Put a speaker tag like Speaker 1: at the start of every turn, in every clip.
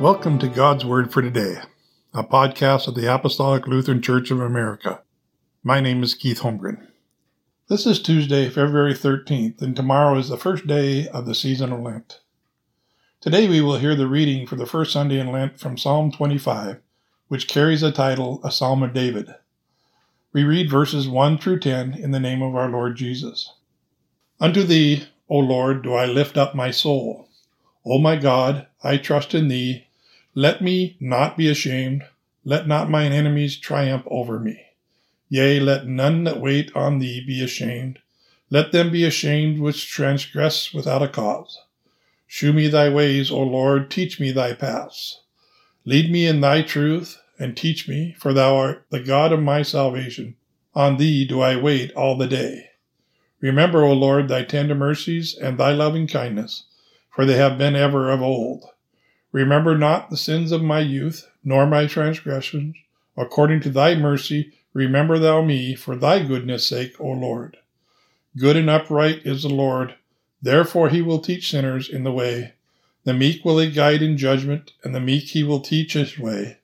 Speaker 1: Welcome to God's Word for Today, a podcast of the Apostolic Lutheran Church of America. My name is Keith Holmgren. This is Tuesday, February 13th, and tomorrow is the first day of the season of Lent. Today we will hear the reading for the first Sunday in Lent from Psalm 25, which carries the title A Psalm of David. We read verses 1 through 10 in the name of our Lord Jesus. Unto thee, O Lord, do I lift up my soul. O my God, I trust in thee. Let me not be ashamed. Let not mine enemies triumph over me. Yea, let none that wait on thee be ashamed. Let them be ashamed which transgress without a cause. Shew me thy ways, O Lord, teach me thy paths. Lead me in thy truth, and teach me, for thou art the God of my salvation. On thee do I wait all the day. Remember, O Lord, thy tender mercies and thy loving kindness, for they have been ever of old. Remember not the sins of my youth, nor my transgressions. According to thy mercy, remember thou me for thy goodness' sake, O Lord. Good and upright is the Lord, therefore he will teach sinners in the way. The meek will he guide in judgment, and the meek he will teach his way.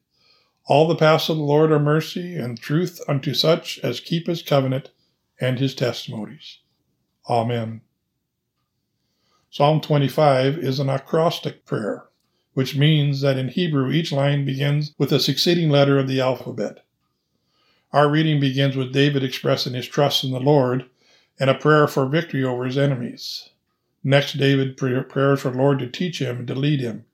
Speaker 1: All the paths of the Lord are mercy and truth unto such as keep his covenant and his testimonies. Amen. Psalm 25 is an acrostic prayer which means that in Hebrew each line begins with a succeeding letter of the alphabet. Our reading begins with David expressing his trust in the Lord and a prayer for victory over his enemies. Next, David prays for the Lord to teach him and to lead him.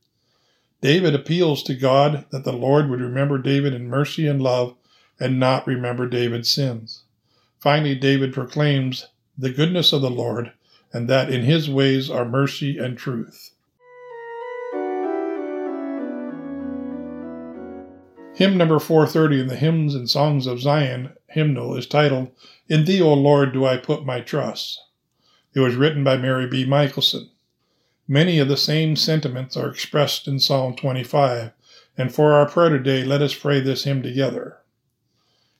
Speaker 1: David appeals to God that the Lord would remember David in mercy and love and not remember David's sins. Finally, David proclaims the goodness of the Lord and that in his ways are mercy and truth. Hymn number 430 in the Hymns and Songs of Zion hymnal is titled, In Thee, O Lord, Do I Put My Trust. It was written by Mary B. Michelson. Many of the same sentiments are expressed in Psalm 25, and for our prayer today, let us pray this hymn together.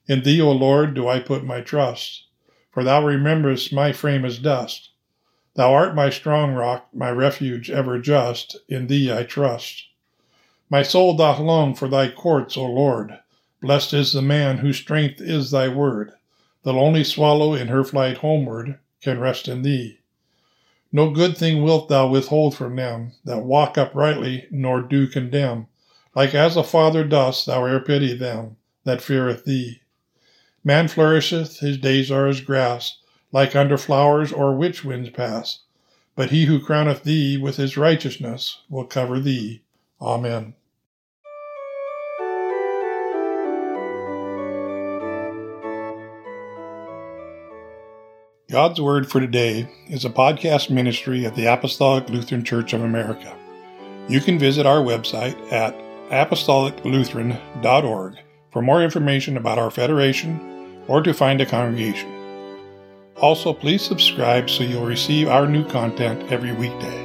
Speaker 1: In Thee, O Lord, do I put my trust, for Thou rememberest my frame as dust. Thou art my strong rock, my refuge ever just, in Thee I trust. My soul doth long for thy courts, O Lord. Blessed is the man whose strength is thy word. The lonely swallow in her flight homeward can rest in thee. No good thing wilt thou withhold from them that walk uprightly, nor do condemn. Like as a father dost thou e'er pity them that feareth thee. Man flourisheth, his days are as grass, like under flowers or which winds pass. But he who crowneth thee with his righteousness will cover thee Amen. God's Word for Today is a podcast ministry of the Apostolic Lutheran Church of America. You can visit our website at apostoliclutheran.org for more information about our federation or to find a congregation. Also, please subscribe so you'll receive our new content every weekday.